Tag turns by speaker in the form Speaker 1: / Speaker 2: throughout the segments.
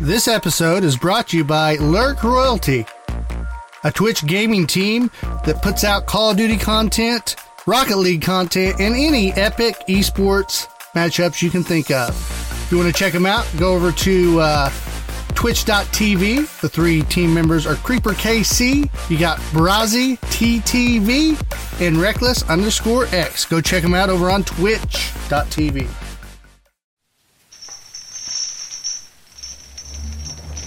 Speaker 1: This episode is brought to you by Lurk Royalty, a Twitch gaming team that puts out Call of Duty content, Rocket League content, and any epic esports matchups you can think of. If you want to check them out, go over to uh, twitch.tv. The three team members are Creeper KC, you got Brazzy TTV, and Reckless underscore X. Go check them out over on twitch.tv.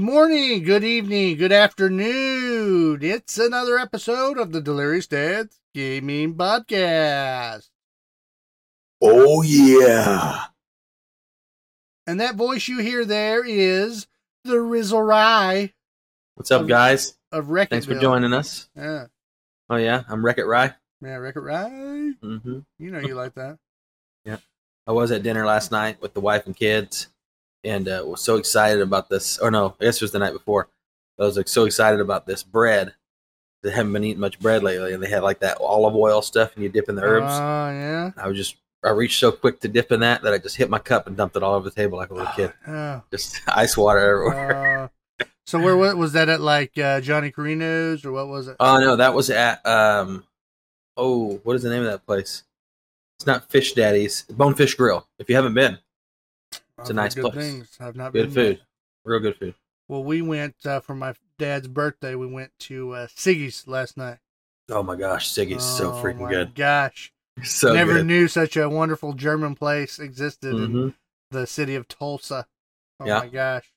Speaker 1: Good morning, good evening, good afternoon. It's another episode of the Delirious Dads Gaming Podcast.
Speaker 2: Oh yeah.
Speaker 1: And that voice you hear there is the Rizzle Rye
Speaker 3: What's up,
Speaker 1: Um,
Speaker 3: guys?
Speaker 1: of Wreck
Speaker 3: Thanks for joining us.
Speaker 1: Yeah.
Speaker 3: Oh yeah, I'm Wreck It Rye.
Speaker 1: Yeah, Wreck It Rye.
Speaker 3: hmm
Speaker 1: You know you like that. Yeah.
Speaker 3: I was at dinner last night with the wife and kids, and uh, was so excited about this. Or no, I guess it was the night before. I was like so excited about this bread. They haven't been eating much bread lately, and they had like that olive oil stuff, and you dip in the herbs.
Speaker 1: Oh,
Speaker 3: herbs.
Speaker 1: yeah.
Speaker 3: I was just I reached so quick to dip in that that I just hit my cup and dumped it all over the table like a little kid.
Speaker 1: Oh.
Speaker 3: Just ice water everywhere.
Speaker 1: Uh, so where wa- was that at like uh, Johnny Carino's or what was it?
Speaker 3: Oh no, that was at um oh, what is the name of that place? It's not Fish Daddy's, Bonefish Grill. If you haven't been,
Speaker 1: I've
Speaker 3: a nice
Speaker 1: good
Speaker 3: place.
Speaker 1: Things. I've not
Speaker 3: good food. Real good food.
Speaker 1: Well, we went uh, for my dad's birthday. We went to uh, Siggy's last night.
Speaker 3: Oh my gosh, Siggy's so
Speaker 1: Oh,
Speaker 3: freaking
Speaker 1: my
Speaker 3: good.
Speaker 1: Gosh,
Speaker 3: So
Speaker 1: never
Speaker 3: good.
Speaker 1: knew such a wonderful German place existed in
Speaker 3: Mhm.
Speaker 1: the city of Tulsa. Oh
Speaker 3: Yeah.
Speaker 1: my gosh.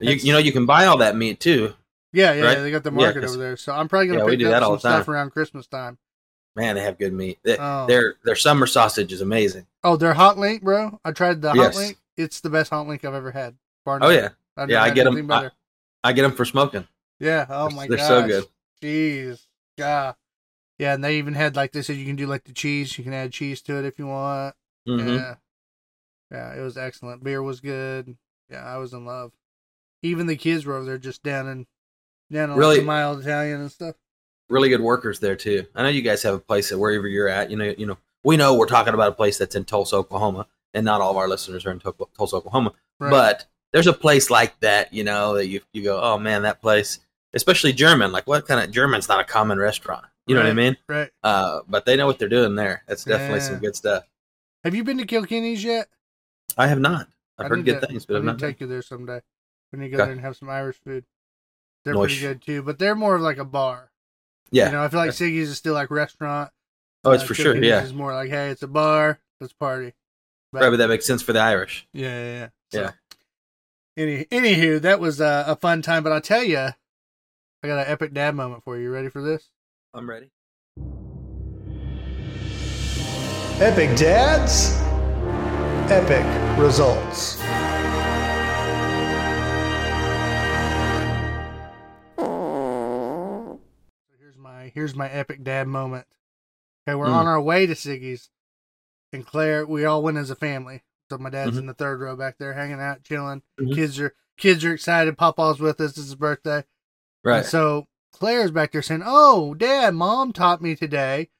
Speaker 3: You, you know you can buy all that meat too.
Speaker 1: Yeah, yeah,
Speaker 3: Right?
Speaker 1: they got the
Speaker 3: Yeah,
Speaker 1: over there. So I'm probably gonna
Speaker 3: Yeah,
Speaker 1: pick
Speaker 3: do
Speaker 1: up
Speaker 3: that all
Speaker 1: some
Speaker 3: the time.
Speaker 1: stuff around Christmas time.
Speaker 3: Man, they have good meat. They,
Speaker 1: Oh.
Speaker 3: Their their summer sausage is amazing.
Speaker 1: Oh, their hot link, bro. I tried the hot link. It's the best haunt link I've ever had. Bar
Speaker 3: Oh yeah,
Speaker 1: I've
Speaker 3: yeah. I get them. I. I get them for smoking.
Speaker 1: Yeah. Oh my
Speaker 3: they're
Speaker 1: gosh.
Speaker 3: so good.
Speaker 1: Jeez. Yeah. Yeah, and they even had like they said you can do like the cheese. You can add cheese to it if you want.
Speaker 3: hmm
Speaker 1: Yeah. Yeah, it was excellent. Beer was good. Yeah, I was in love. Even the kids were over there just down in down on
Speaker 3: Really-
Speaker 1: mild Italian and stuff.
Speaker 3: Really good workers there too. I know you guys have a place that wherever you're at. You know, you know, we know we're talking about a place that's in Tulsa, Oklahoma, and not all of our listeners are in Tulsa, Oklahoma.
Speaker 1: Right.
Speaker 3: But there's a place like that, you know, that you you go, oh man, that place, especially German. Like, what kind of German's not a common restaurant? You know what I mean?
Speaker 1: right.
Speaker 3: Uh, but they know what they're doing there. That's definitely
Speaker 1: Yeah.
Speaker 3: some good stuff.
Speaker 1: Have you been to Kilkenny's yet?
Speaker 3: I have not. I've
Speaker 1: I
Speaker 3: heard good
Speaker 1: to-
Speaker 3: things, but I've not.
Speaker 1: take you there someday. We need to go
Speaker 3: Okay.
Speaker 1: there and have some Irish food. They're
Speaker 3: Nice.
Speaker 1: pretty good too, but they're more of like a bar.
Speaker 3: yeah.
Speaker 1: You know, I feel like Siggy's is still like restaurant.
Speaker 3: oh, it's
Speaker 1: Uh,
Speaker 3: for sure. Yeah.
Speaker 1: is more like, hey, it's a bar, let's party. But-
Speaker 3: Right, but that makes sense for the Irish.
Speaker 1: Yeah, yeah, yeah.
Speaker 3: Yeah.
Speaker 1: Any, anywho, that was uh, a fun time. But I'll tell you, I got an epic dad moment for you. You ready for this?
Speaker 3: I'm ready.
Speaker 1: Epic dads, epic results. Here's my here's my epic dad moment. Okay, we're
Speaker 3: Hmm.
Speaker 1: on our way to Siggy's, and Claire. We all went as a family. So my dad's
Speaker 3: Mhm.
Speaker 1: in the third row back there, hanging out, chilling.
Speaker 3: Mhm.
Speaker 1: Kids are kids are excited. Papa's with us. It's his birthday.
Speaker 3: Right.
Speaker 1: And so Claire's back there saying, "Oh, Dad, Mom taught me today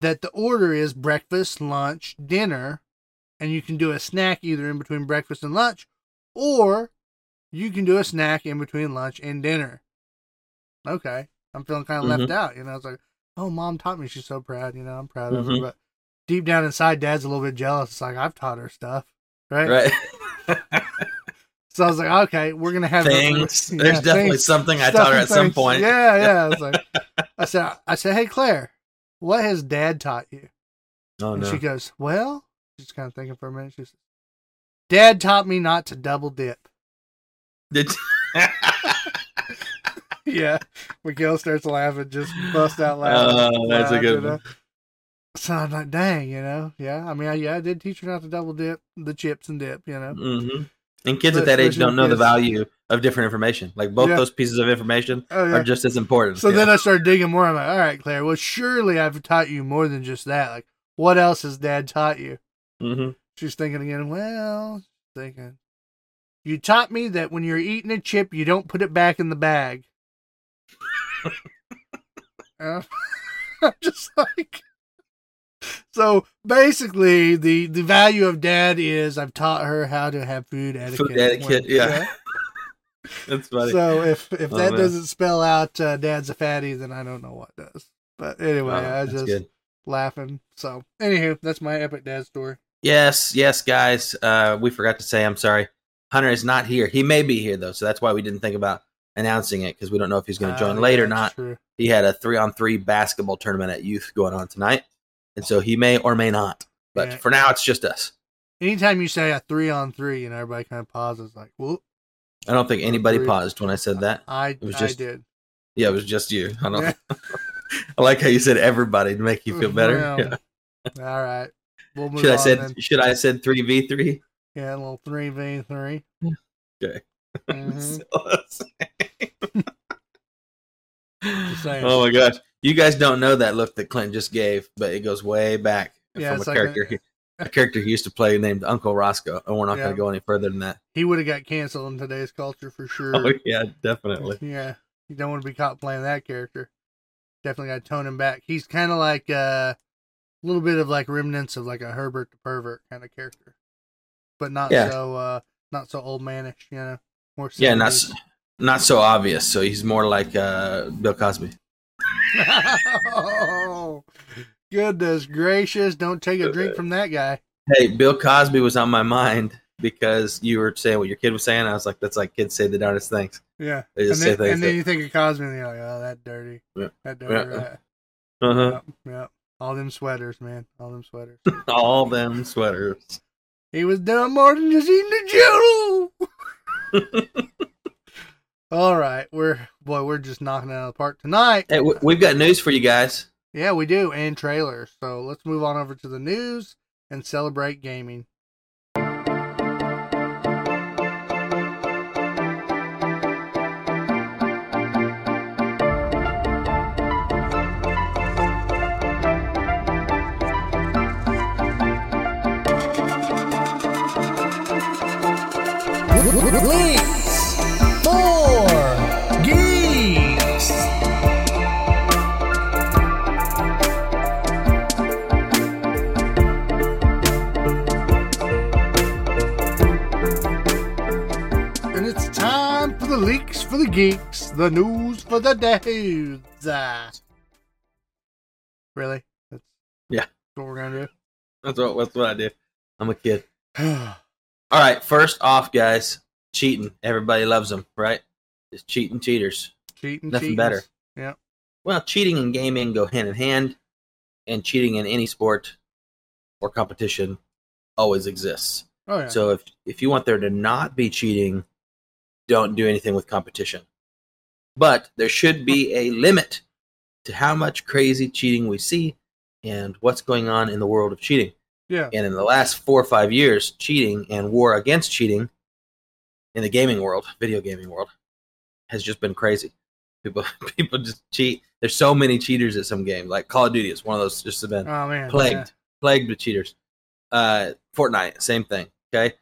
Speaker 1: that the order is breakfast, lunch, dinner, and you can do a snack either in between breakfast and lunch, or you can do a snack in between lunch and dinner." Okay, I'm feeling kind of left
Speaker 3: Mhm.
Speaker 1: out. You know, it's like, "Oh, Mom taught me. She's so proud. You know, I'm proud of her."
Speaker 3: Mhm.
Speaker 1: But deep down inside, Dad's a little bit jealous. It's like I've taught her stuff, right?
Speaker 3: right.
Speaker 1: So I was like, "Okay, we're gonna have
Speaker 3: things.
Speaker 1: Yeah,
Speaker 3: There's definitely
Speaker 1: things.
Speaker 3: something I taught her at some point.
Speaker 1: Yeah, yeah. I was like, I said, I said, hey Claire, what has Dad taught you?
Speaker 3: Oh
Speaker 1: and
Speaker 3: no.
Speaker 1: she goes, well, she's kind of thinking for a minute. She says, Dad taught me not to double dip.
Speaker 3: Did
Speaker 1: yeah. Miguel starts laughing, just bust out oh, laughing.
Speaker 3: Oh, that's a good one.
Speaker 1: So I'm like, dang, you know, yeah. I mean, I, yeah, I did teach her not to double dip the chips and dip, you know.
Speaker 3: hmm And kids at that age don't know the value of different information. Like both
Speaker 1: Yeah.
Speaker 3: those pieces of information
Speaker 1: Oh yeah.
Speaker 3: are just as important.
Speaker 1: So
Speaker 3: Yeah.
Speaker 1: then I started digging more. I'm like, all right, Claire. Well, surely I've taught you more than just that. Like, what else has Dad taught you?
Speaker 3: Mhm.
Speaker 1: She's thinking again. Well, thinking. You taught me that when you're eating a chip, you don't put it back in the bag. I'm just like. So basically, the the value of Dad is I've taught her how to have food etiquette.
Speaker 3: Food etiquette, yeah. That's funny.
Speaker 1: So if if
Speaker 3: Oh,
Speaker 1: that
Speaker 3: man.
Speaker 1: doesn't spell out uh, Dad's a fatty, then I don't know what does. But anyway,
Speaker 3: Wow,
Speaker 1: I was just
Speaker 3: good.
Speaker 1: laughing. So anywho, that's my epic dad story.
Speaker 3: Yes, yes, guys. Uh, we forgot to say. I'm sorry. Hunter is not here. He may be here though, so that's why we didn't think about announcing it because we don't know if he's going to join
Speaker 1: Oh,
Speaker 3: late
Speaker 1: yeah,
Speaker 3: or not.
Speaker 1: True.
Speaker 3: He had a three on three basketball tournament at youth going on tonight, and so he may or may not. But
Speaker 1: Yeah.
Speaker 3: for now, it's just us.
Speaker 1: Anytime you say a three on three, and everybody kind of pauses, like, "Whoop!"
Speaker 3: I don't think anybody
Speaker 1: Three.
Speaker 3: paused when I said that.
Speaker 1: I
Speaker 3: It was
Speaker 1: I
Speaker 3: just-
Speaker 1: did.
Speaker 3: Yeah, it was just you. I don't.
Speaker 1: Yeah.
Speaker 3: I like how you said everybody to make you feel better.
Speaker 1: Well,
Speaker 3: Yeah.
Speaker 1: All right, we'll move
Speaker 3: Should I said
Speaker 1: then.
Speaker 3: should I said three v three?
Speaker 1: Yeah, a little three v three.
Speaker 3: Okay.
Speaker 1: Mhm.
Speaker 3: Oh my gosh, you guys don't know that look that Clint just gave, but it goes way back
Speaker 1: Yeah,
Speaker 3: from a
Speaker 1: like
Speaker 3: character. he, a character he used to play named Uncle Roscoe, and we're not
Speaker 1: Yeah.
Speaker 3: going to go any further than that.
Speaker 1: He would have got canceled in today's culture for sure.
Speaker 3: Oh yeah, definitely.
Speaker 1: Yeah, you don't want to be caught playing that character. Definitely got to tone him back. He's kind of like uh, a little bit of like remnants of like a Herbert the pervert kind of character, but not
Speaker 3: Yeah.
Speaker 1: so uh, not so old manish. You know, more
Speaker 3: Yeah, not
Speaker 1: 70s.
Speaker 3: Not so obvious. So he's more like uh, Bill Cosby.
Speaker 1: oh, goodness gracious! Don't take a drink from that guy.
Speaker 3: Hey, Bill Cosby was on my mind because you were saying what your kid was saying. I was like, that's like kids say the darndest things.
Speaker 1: Yeah,
Speaker 3: They
Speaker 1: and then,
Speaker 3: say things
Speaker 1: and then
Speaker 3: that-
Speaker 1: you think of Cosby, and you're like, oh, that dirty,
Speaker 3: Yeah.
Speaker 1: that dirty
Speaker 3: Yeah.
Speaker 1: rat.
Speaker 3: Uh-huh.
Speaker 1: Yep, yep. All them sweaters, man. All them sweaters.
Speaker 3: All them sweaters.
Speaker 1: He was done more than just eating the jello. All right, we're boy, we're just knocking it out of the park tonight.
Speaker 3: Hey, we've got news for you guys.
Speaker 1: Yeah, we do, and trailers. So let's move on over to the news and celebrate gaming.
Speaker 4: For
Speaker 1: the geeks, the news for the days. Ah. Really? That's
Speaker 3: Yeah.
Speaker 1: what we're gonna
Speaker 3: That's what, that's what I do. I'm a kid. All right, first off, guys, cheating. Everybody loves them, right? Just cheating cheaters.
Speaker 1: Cheating,
Speaker 3: Nothing
Speaker 1: cheatings.
Speaker 3: better.
Speaker 1: Yeah.
Speaker 3: Well, cheating and gaming go hand in hand, and cheating in any sport or competition always exists.
Speaker 1: Oh yeah.
Speaker 3: So if if you want there to not be cheating, don't do anything with competition. But there should be a limit to how much crazy cheating we see and what's going on in the world of cheating.
Speaker 1: yeah.
Speaker 3: And in the last four or five years, cheating and war against cheating in the gaming world, video gaming world, has just been crazy. People people just cheat. There's so many cheaters at some game. Like Call of Duty is one of those just have been
Speaker 1: Oh man.
Speaker 3: plagued,
Speaker 1: yeah.
Speaker 3: plagued with cheaters. Uh, Fortnite, same thing. Okay.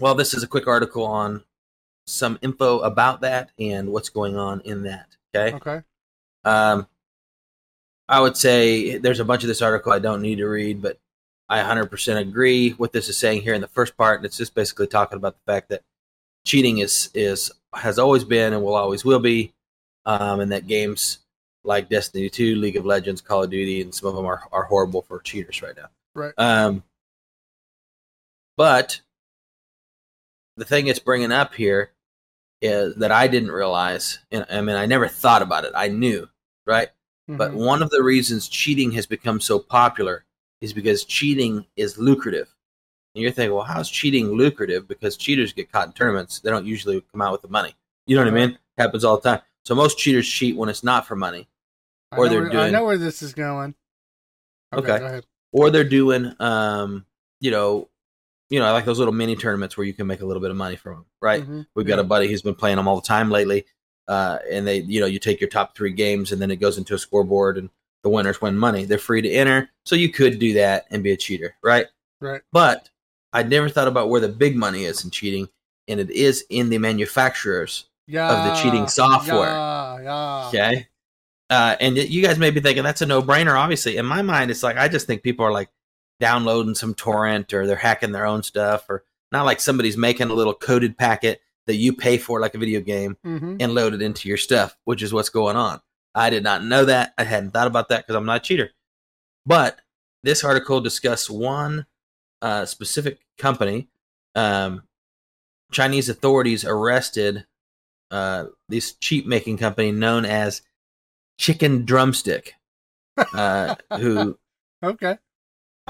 Speaker 3: Well, this is a quick article on some info about that and what's going on in that. Okay.
Speaker 1: Okay.
Speaker 3: Um, I would say there's a bunch of this article I don't need to read, but I 100% agree what this is saying here in the first part. And it's just basically talking about the fact that cheating is is has always been and will always will be, um, and that games like Destiny 2, League of Legends, Call of Duty, and some of them are, are horrible for cheaters right now.
Speaker 1: Right.
Speaker 3: Um, but the thing it's bringing up here is that I didn't realize, and I mean, I never thought about it. I knew, right? But
Speaker 1: Mhm.
Speaker 3: one of the reasons cheating has become so popular is because cheating is lucrative. And you're thinking, well, how's cheating lucrative? Because cheaters get caught in tournaments, they don't usually come out with the money. You know what I mean? Happens all the time. So most cheaters cheat when it's not for money, Or they're
Speaker 1: where, I know where this is going.
Speaker 3: Okay.
Speaker 1: ahead.
Speaker 3: or they're doing, um, you know, you know, I like those little mini tournaments where you can make a little bit of money from them, right?
Speaker 1: Mhm.
Speaker 3: We've got a buddy who's been playing them all the time lately, uh, and they, you know, you take your top three games and then it goes into a scoreboard and the winners win money. They're free to enter, so you could do that and be a cheater, right?
Speaker 1: Right.
Speaker 3: But I never thought about where the big money is in cheating, and it is in the manufacturers
Speaker 1: Yeah.
Speaker 3: the cheating software.
Speaker 1: Yeah, yeah.
Speaker 3: Okay. Uh, and you guys may be thinking that's a no brainer. Obviously, in my mind, it's like I just think people are like downloading some torrent or they're hacking their own stuff, or not like somebody's making a little coded packet that you pay for, like a video game,
Speaker 1: Mm-hmm.
Speaker 3: and load it into your stuff, which is what's going on. I did not know that. I hadn't thought about that because I'm not a cheater. But this article discussed one uh, specific company. Um, Chinese authorities arrested uh, this cheap making company known as Chicken Drumstick, uh, who
Speaker 1: Okay.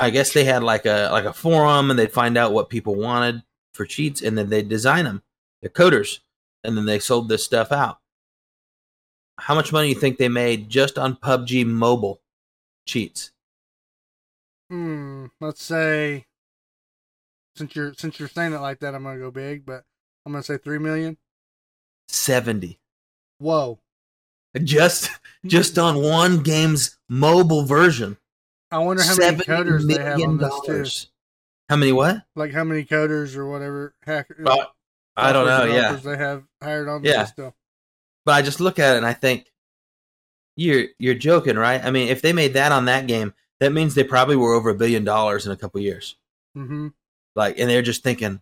Speaker 3: I guess they had like a like a forum and they'd find out what people wanted for cheats and then they'd design them. They're coders, and then they sold this stuff out. How much money do you think they made just on PUBG mobile cheats?
Speaker 1: Hmm. Let's say since you're since you're saying it like that, I'm gonna go big, but I'm gonna say three million.
Speaker 3: Seventy.
Speaker 1: Whoa.
Speaker 3: Just just on one game's mobile version.
Speaker 1: I wonder how many coders they have on this too.
Speaker 3: How many what?
Speaker 1: Like how many coders or whatever hackers.
Speaker 3: Well, I don't know. Yeah,
Speaker 1: They have hired on
Speaker 3: Yeah.
Speaker 1: this still.
Speaker 3: but I just look at it and I think you're you're joking, right? I mean, if they made that on that game, that means they probably were over a billion dollars in a couple years.
Speaker 1: Mm-hmm.
Speaker 3: Like, and they're just thinking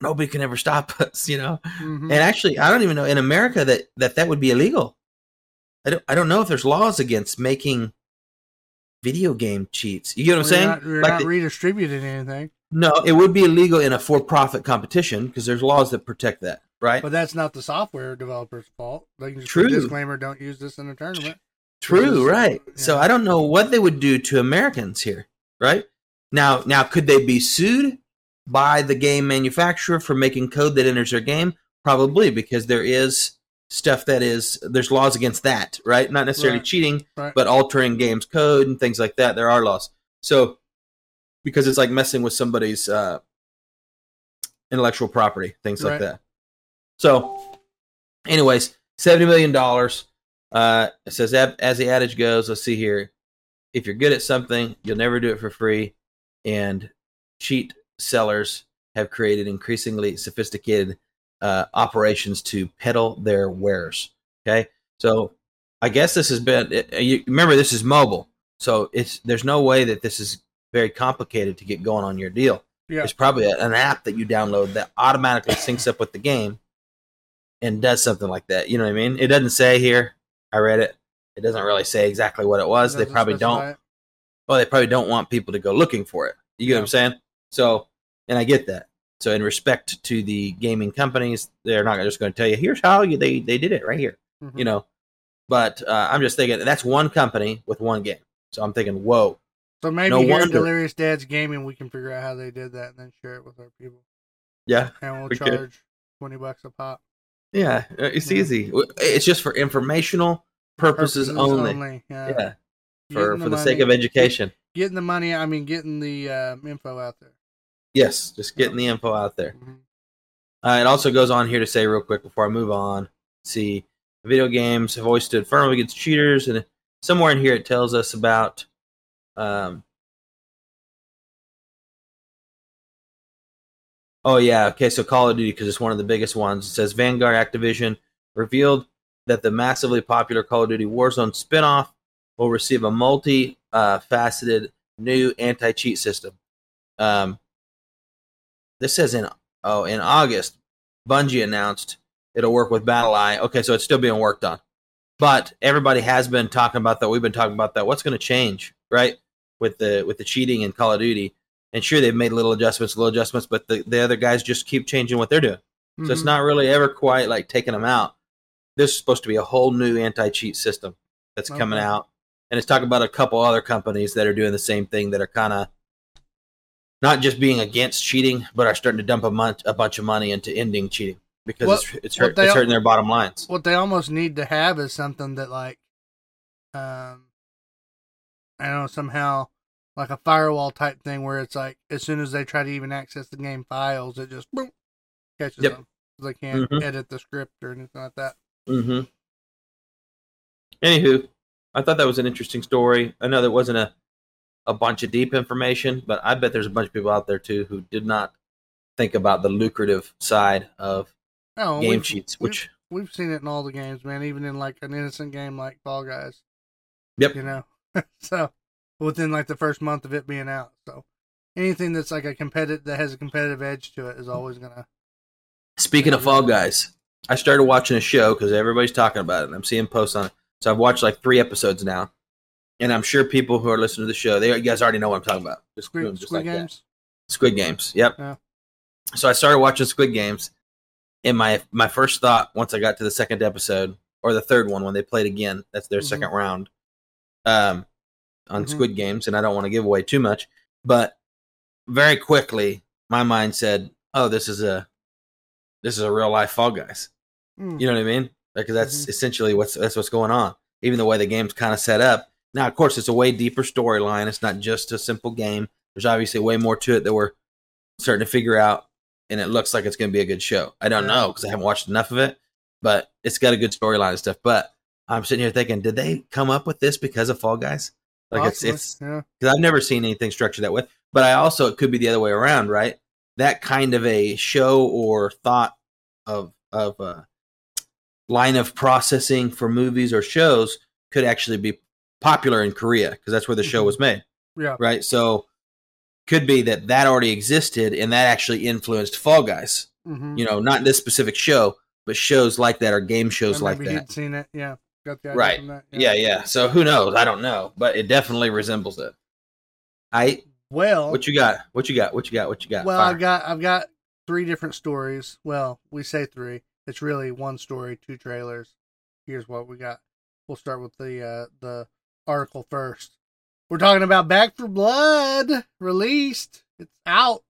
Speaker 3: nobody can ever stop us, you know.
Speaker 1: mm-hmm.
Speaker 3: And actually, I don't even know in America that that that would be illegal. I don't I don't know if there's laws against making video game cheats. You get what I'm saying?
Speaker 1: Not, you're
Speaker 3: Like
Speaker 1: not
Speaker 3: the-
Speaker 1: redistributing anything,
Speaker 3: no, it would be illegal in a for-profit competition because there's laws that protect that, right?
Speaker 1: but that's not the software developer's fault. They can just
Speaker 3: True.
Speaker 1: disclaimer: don't use this in a tournament.
Speaker 3: True,
Speaker 1: is-
Speaker 3: right. So. I don't know what they would do to Americans here, right? Now, now could they be sued by the game manufacturer for making code that enters their game? Probably because there is stuff that is there's laws against that, right? Not necessarily
Speaker 1: Right.
Speaker 3: cheating,
Speaker 1: Right.
Speaker 3: but altering games code and things like that. There are laws. So because it's like messing with somebody's uh, intellectual property, things like
Speaker 1: Right.
Speaker 3: that. So, anyways, seventy million dollars. Uh, it says as the adage goes. Let's see here. If you're good at something, you'll never do it for free. And cheat sellers have created increasingly sophisticated uh, operations to peddle their wares. Okay, so I guess this has been. It, you remember, this is mobile, so it's there's no way that this is very complicated to get going on your deal.
Speaker 1: Yeah.
Speaker 3: There's probably a- an app that you download that automatically syncs up with the game and does something like that. You know what I mean? It doesn't say here. I read it. It doesn't really say exactly what it was. They probably don't.
Speaker 1: it.
Speaker 3: Well, they probably don't want people to go looking for it. You get what I'm saying? So, and I get that. So, in respect to the gaming companies, they're not just going to tell you, "Here's how you, they they did it right here."
Speaker 1: Mhm.
Speaker 3: You know. But uh, I'm just thinking that's one company with one game. So I'm thinking, whoa,
Speaker 1: So maybe
Speaker 3: No
Speaker 1: here. Delirious Dad's Gaming, we can figure out how they did that and then share it with our people.
Speaker 3: yeah,
Speaker 1: And we'll charge twenty bucks a pop.
Speaker 3: yeah, uh, it's
Speaker 1: Yeah.
Speaker 3: easy. It's just for informational purposes, only.
Speaker 1: Yeah.
Speaker 3: Yeah, for for the sake of education.
Speaker 1: Getting the money, I mean, getting the um, info out there.
Speaker 3: Yes, just getting the info out there. Uh, it also goes on here to say real quick before I move on. See, video games have always stood firm against cheaters, and somewhere in here it tells us about. Um, oh yeah, okay. So Call of Duty because it's one of the biggest ones. It says Vanguard Activision revealed that the massively popular Call of Duty Warzone spinoff will receive a multi-faceted new anti-cheat system. Um, this says in oh in August, Bungie announced it'll work with BattlEye. Okay, so it's still being worked on, but everybody has been talking about that. We've been talking about that. What's going to change, right, with the with the cheating in Call of Duty? And sure, they've made little adjustments, little adjustments, but the, the other guys just keep changing what they're doing. So it's
Speaker 1: Mhm.
Speaker 3: not really ever quite like taking them out. This is supposed to be a whole new anti-cheat system that's coming out, and it's talking about a couple other companies that are doing the same thing that are kind of not just being against cheating, but are starting to dump a, mon- a bunch of money into ending cheating because
Speaker 1: What-
Speaker 3: it's it's, hurt,
Speaker 1: they
Speaker 3: it's hurting their bottom lines.
Speaker 1: what they almost need to have is something that like um I don't know somehow like a firewall type thing where it's like as soon as they try to even access the game files it just boom, catches
Speaker 3: Yep.
Speaker 1: them. They can't
Speaker 3: Mhm.
Speaker 1: edit the script or anything like that.
Speaker 3: Mm-hmm. Anywho, I thought that was an interesting story. I know that wasn't a a bunch of deep information, but I bet there's a bunch of people out there too who did not think about the lucrative side of
Speaker 1: Oh,
Speaker 3: game
Speaker 1: we've-
Speaker 3: cheats,
Speaker 1: we've-
Speaker 3: which
Speaker 1: we've seen it in all the games, man. Even in like an innocent game like Fall Guys.
Speaker 3: Yep.
Speaker 1: You know, so within like the first month of it being out, so anything that's like a competitive that has a competitive edge to it is always gonna.
Speaker 3: Speaking of Fall Guys, I started watching a show because everybody's talking about it, and I'm seeing posts on it. So I've watched like three episodes now, and I'm sure people who are listening to the show, they you guys already know what I'm talking about. Just, boom,
Speaker 1: Squid,
Speaker 3: just
Speaker 1: Squid
Speaker 3: like that.
Speaker 1: Games.
Speaker 3: Squid Games. Yep.
Speaker 1: Yeah.
Speaker 3: So I started watching Squid Games, and my my first thought once I got to the second episode or the third one when they played again, that's their
Speaker 1: Mhm.
Speaker 3: second round, um, on
Speaker 1: Mhm.
Speaker 3: Squid Games, and I don't want to give away too much, but very quickly my mind said, "Oh, this is a this is a real life Fall Guys."
Speaker 1: Mm.
Speaker 3: You know what I mean? Because that's
Speaker 1: Mhm.
Speaker 3: essentially what's that's what's going on. Even the way the game's kind of set up. Now, of course, it's a way deeper storyline. It's not just a simple game. There's obviously way more to it that we're starting to figure out, and it looks like it's going to be a good show. I don't know because I haven't watched enough of it, but it's got a good storyline and stuff. But I'm sitting here thinking, did they come up with this because of Fall Guys? Like
Speaker 1: Possibly,
Speaker 3: it's it's
Speaker 1: yeah.
Speaker 3: because I've never seen anything structured that way. But I also it could be the other way around, right? That kind of a show or thought of of uh, line of processing for movies or shows could actually be popular in Korea because that's where the show
Speaker 1: Mhm.
Speaker 3: was made,
Speaker 1: Yeah.
Speaker 3: right? So could be that that already existed and that actually influenced Fall Guys.
Speaker 1: Mm-hmm.
Speaker 3: You know, not this specific show, but shows like that or game shows
Speaker 1: Or
Speaker 3: like that.
Speaker 1: seen it. Yeah. Got the idea
Speaker 3: Right.
Speaker 1: From that.
Speaker 3: Yeah, yeah. So who knows? I don't know, but it definitely resembles it. I
Speaker 1: Well,
Speaker 3: what you got? What you got? What you got? What you got?
Speaker 1: well,
Speaker 3: Fire.
Speaker 1: I've got I've got three different stories. Well, we say three. It's really one story, two trailers. Here's what we got. We'll start with the uh, the article first. We're talking about Back 4 Blood released. It's out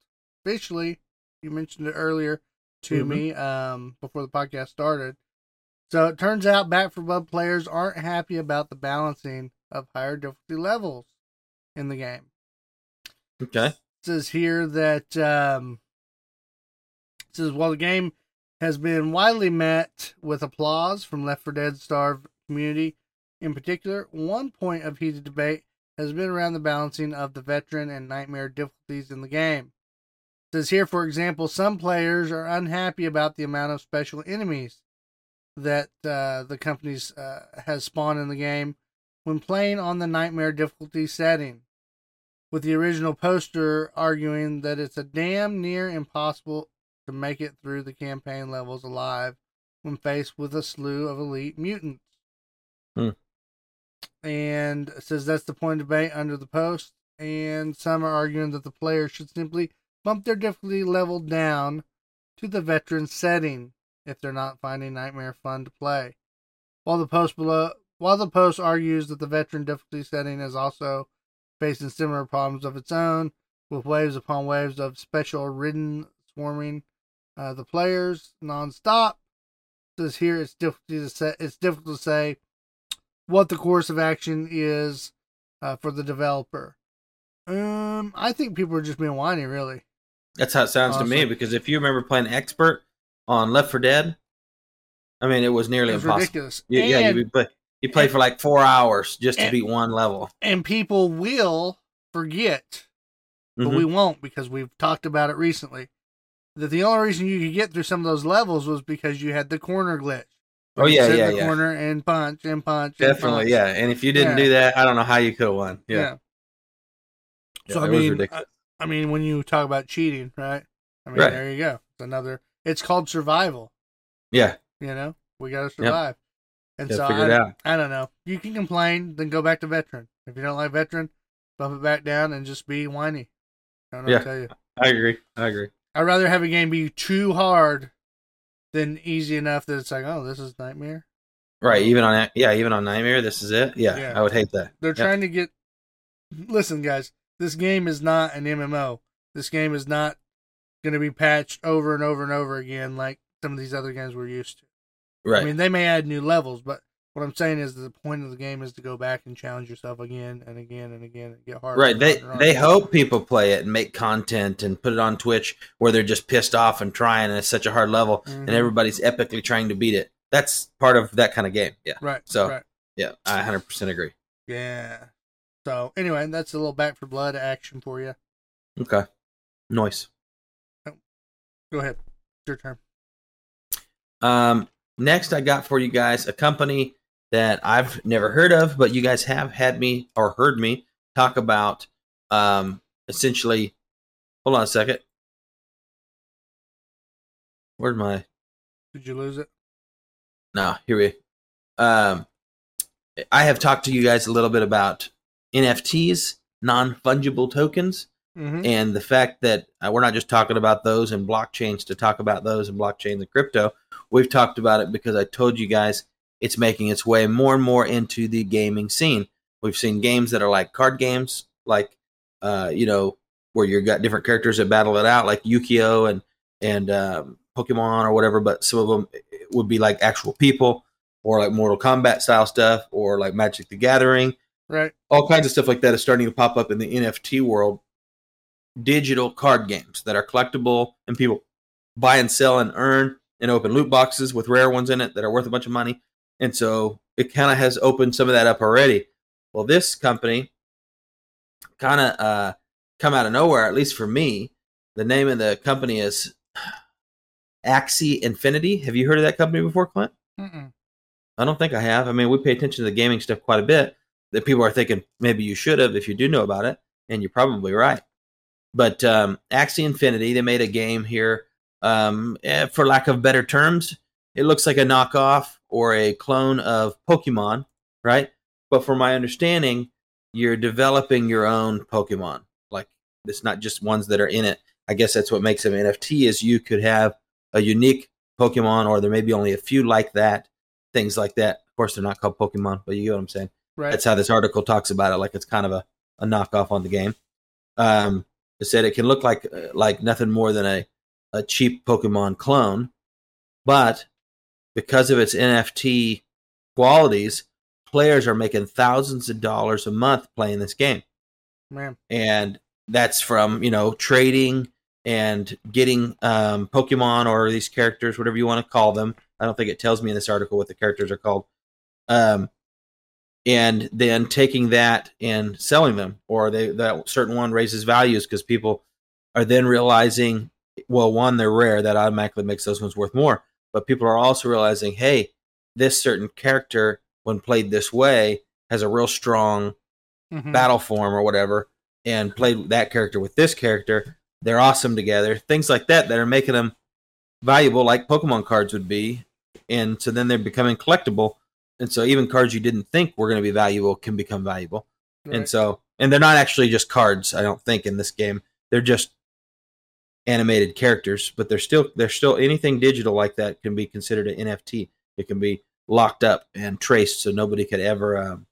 Speaker 1: officially. You mentioned it earlier to
Speaker 3: Mhm.
Speaker 1: me um, before the podcast started. So it turns out Back 4 Blood players aren't happy about the balancing of higher difficulty levels in the game
Speaker 3: Okay.
Speaker 1: says here that um, it says while the game has been widely met with applause from Left 4 Dead starved community in particular, one point of heated debate has been around the balancing of the veteran and nightmare difficulties in the game. It says here, for example, some players are unhappy about the amount of special enemies that uh, the company uh, has spawned in the game when playing on the nightmare difficulty setting with the original poster arguing that it's a damn near impossible to make it through the campaign levels alive when faced with a slew of elite mutants.
Speaker 3: Hmm.
Speaker 1: And says that's the point of debate under the post. And some are arguing that the player should simply bump their difficulty level down to the veteran setting if they're not finding Nightmare fun to play. While the post below, while the post argues that the veteran difficulty setting is also facing similar problems of its own, with waves upon waves of special ridden swarming uh, the players nonstop. Says here it's difficult to say, it's difficult to say what the course of action is uh, for the developer. Um, I think people are just being whiny, really.
Speaker 3: That's how it sounds to me. Because if you remember playing Expert on Left 4 Dead, I mean, it was nearly
Speaker 1: It was
Speaker 3: impossible.
Speaker 1: ridiculous.
Speaker 3: You, yeah,
Speaker 1: and,
Speaker 3: you play, you play for like four hours just to
Speaker 1: and-
Speaker 3: beat one level.
Speaker 1: and people will forget but
Speaker 3: Mhm.
Speaker 1: we won't because we've talked about it recently. That the only reason you could get through some of those levels was because you had the corner glitch.
Speaker 3: Oh, yeah,
Speaker 1: sit in
Speaker 3: yeah,
Speaker 1: the
Speaker 3: yeah.
Speaker 1: corner and punch and punch. and
Speaker 3: Definitely,
Speaker 1: punch.
Speaker 3: yeah. And if you didn't
Speaker 1: Yeah.
Speaker 3: do that, I don't know how you could have won. Yeah.
Speaker 1: Yeah. So I mean, uh,
Speaker 3: ridiculous.
Speaker 1: I, I mean, when you talk about cheating, right? I mean,
Speaker 3: Right.
Speaker 1: there you go. It's another. It's called survival.
Speaker 3: yeah.
Speaker 1: You know, we got to survive. And
Speaker 3: Gotta
Speaker 1: so I. I don't know. You can complain, then go back to veteran. If you don't like veteran, bump it back down and just be whiny. I don't know
Speaker 3: Yeah.
Speaker 1: what to tell you.
Speaker 3: I agree. I agree.
Speaker 1: I'd rather have a game be too hard than easy enough that it's like, oh, this is nightmare.
Speaker 3: Right. Even on yeah, even on Nightmare, this is it. Yeah,
Speaker 1: Yeah.
Speaker 3: I would hate that.
Speaker 1: They're trying to get. Listen, guys, this game is not an MMO. This game is not going to be patched over and over and over again like some of these other games we're used to.
Speaker 3: Right.
Speaker 1: I mean, they may add new levels, but what I'm saying is the point of the game is to go back and challenge yourself again and again and again and get harder.
Speaker 3: Right. They
Speaker 1: harder
Speaker 3: they hope people play it and make content and put it on Twitch where they're just pissed off and trying and it's such a hard level
Speaker 1: Mhm.
Speaker 3: and everybody's epically trying to beat it. That's part of that kind of game. Yeah.
Speaker 1: Right.
Speaker 3: So-
Speaker 1: right.
Speaker 3: Yeah. I 100% agree.
Speaker 1: Yeah. So anyway, that's a little Back 4 Blood action for you.
Speaker 3: Okay. Noise.
Speaker 1: Go ahead. Your turn.
Speaker 3: Um, next, I got for you guys a company that I've never heard of, but you guys have had me or heard me talk about. Um, essentially, hold on a second. Where's my?
Speaker 1: Did you lose it?
Speaker 3: No, here we. Um, I have talked to you guys a little bit about NFTs, non fungible tokens,
Speaker 1: Mm-hmm.
Speaker 3: and the fact that uh, we're not just talking about those and blockchains to talk about those and blockchains and crypto. We've talked about it because I told you guys it's making its way more and more into the gaming scene. We've seen games that are like card games, like uh, you know, where you've got different characters that battle it out, like Yu-Gi-Oh and and um, Pokemon or whatever. But some of them would be like actual people, or like Mortal Kombat style stuff, or like Magic the Gathering
Speaker 1: Right.
Speaker 3: all kinds of stuff like that is starting to pop up in the NFT world. Digital card games that are collectible and people buy and sell and earn and open loot boxes with rare ones in it that are worth a bunch of money. And so it kind of has opened some of that up already. Well, this company kind of uh, come out of nowhere, at least for me. The name of the company is Axie Infinity. Have you heard of that company before, Clint?
Speaker 1: Mm-mm.
Speaker 3: I don't think I have. I mean, we pay attention to the gaming stuff quite a bit. That people are thinking maybe you should have if you do know about it, and you're probably right. But um, Axie Infinity, they made a game here. Um, eh, for lack of better terms, it looks like a knockoff or a clone of Pokemon, right? But from my understanding, you're developing your own Pokemon. Like it's not just ones that are in it. I guess that's what makes them NFT. Is you could have a unique Pokemon, or there may be only a few like that things like that. Of course, they're not called Pokemon, but you get what I'm saying.
Speaker 1: Right.
Speaker 3: That's how this article talks about it, like it's kind of a, a knockoff on the game. Um, it said it can look like uh, like nothing more than a, a cheap Pokemon clone, but because of its NFT qualities, players are making thousands of dollars a month playing this game
Speaker 1: Man.
Speaker 3: and that's from you know trading and getting um, Pokemon or these characters, whatever you want to call them. I don't think it tells me in this article what the characters are called. Um, and then taking that and selling them, or they that certain one raises values because people are then realizing, well, one they're rare, that automatically makes those ones worth more. But people are also realizing, hey, this certain character, when played this way, has a real strong
Speaker 1: Mhm.
Speaker 3: battle form or whatever and played that character with this character they're awesome together things like that that are making them valuable like pokemon cards would be and so then they're becoming collectible and so even cards you didn't think were going to be valuable can become valuable
Speaker 1: Right.
Speaker 3: and so and they're not actually just cards i don't think in this game they're just animated characters but they're still they're still anything digital like that can be considered an nft it can be locked up and traced so nobody could ever um,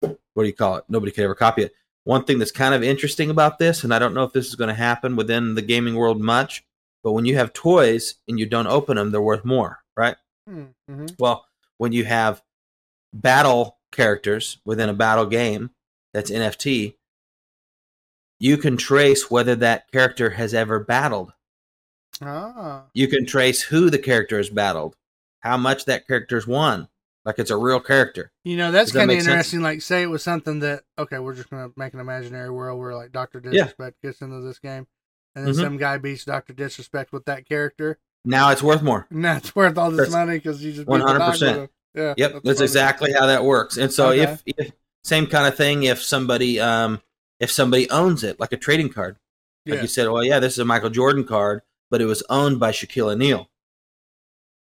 Speaker 3: what do you call it? Nobody could ever copy it. One thing that's kind of interesting about this and i don't know if this is going to happen within the gaming world much but when you have toys and you don't open them they're worth more right?
Speaker 1: Mm-hmm.
Speaker 3: well, when you have battle characters within a battle game that's NFT, you can trace whether that character has ever battled.
Speaker 1: Ah.
Speaker 3: You can trace who the character has battled, how much that character's won. Like it's a real character.
Speaker 1: You know, that's kind of
Speaker 3: sense?
Speaker 1: interesting. Like, say it was something that, okay, we're just going to make an imaginary world where, like, Dr.
Speaker 3: Yeah.
Speaker 1: Disrespect gets into this game, and then
Speaker 3: Mhm.
Speaker 1: some guy beats Dr. Disrespect with that character.
Speaker 3: Now it's worth more.
Speaker 1: And that's worth all this
Speaker 3: That's
Speaker 1: money because you just beat the dog
Speaker 3: 100%.
Speaker 1: with him. Yeah.
Speaker 3: Yep, that's,
Speaker 1: funny.
Speaker 3: exactly how that works. And so
Speaker 1: Okay.
Speaker 3: if, if same kind of thing if somebody um if somebody owns it like a trading card. Like
Speaker 1: Yeah.
Speaker 3: you said, well yeah, this is a Michael Jordan card, but it was owned by Shaquille O'Neal.